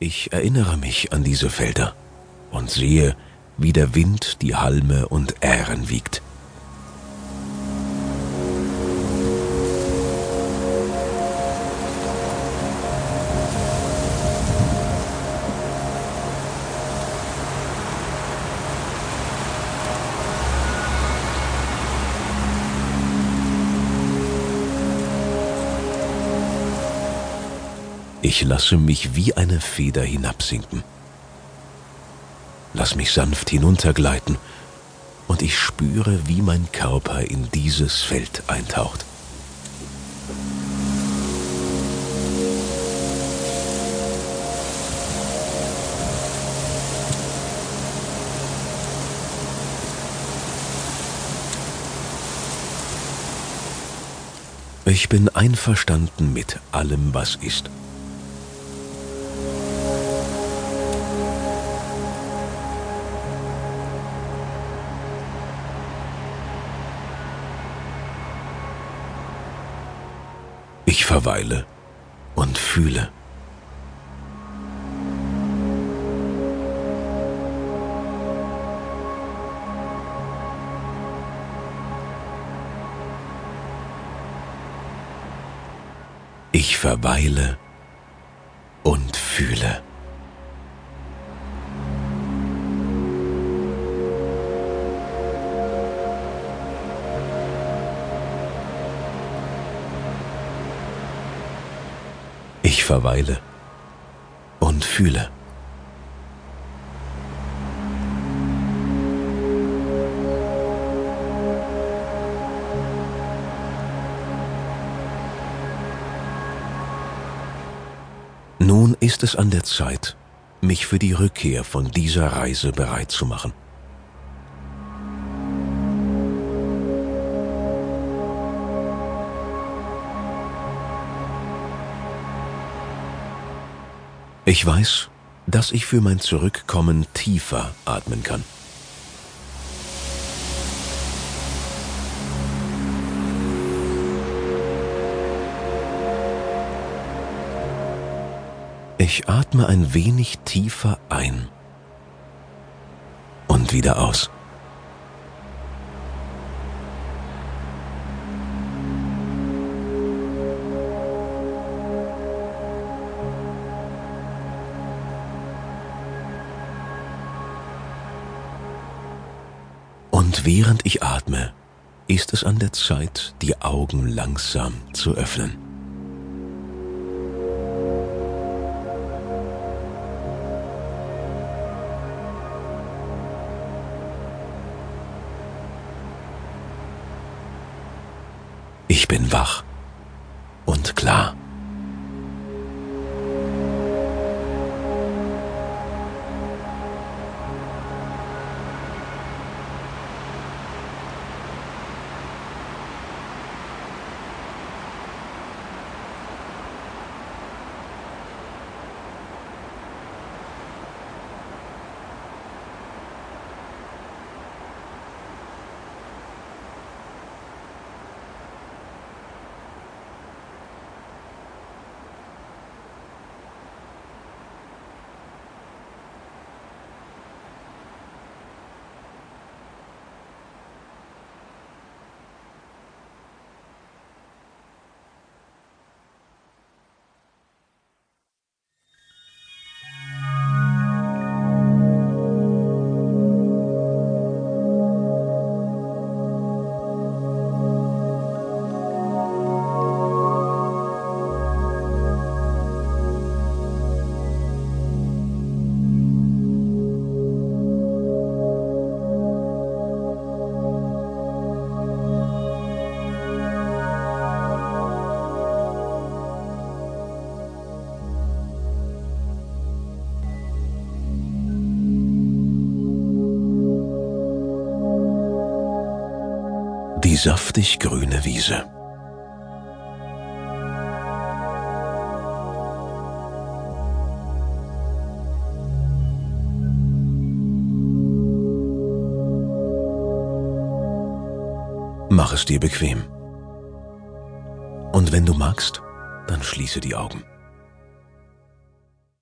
Ich erinnere mich an diese Felder und sehe, wie der Wind die Halme und Ähren wiegt. Ich lasse mich wie eine Feder hinabsinken. Lass mich sanft hinuntergleiten und ich spüre, wie mein Körper in dieses Feld eintaucht. Ich bin einverstanden mit allem, was ist. Ich verweile und fühle. Ich verweile und fühle. Verweile und fühle. Nun ist es an der Zeit, mich für die Rückkehr von dieser Reise bereit zu machen. Ich weiß, dass ich für mein Zurückkommen tiefer atmen kann. Ich atme ein wenig tiefer ein und wieder aus. Und während ich atme, ist es an der Zeit, die Augen langsam zu öffnen. Ich bin wach und klar. Die saftig grüne Wiese. Mach es dir bequem. Und wenn du magst, dann schließe die Augen.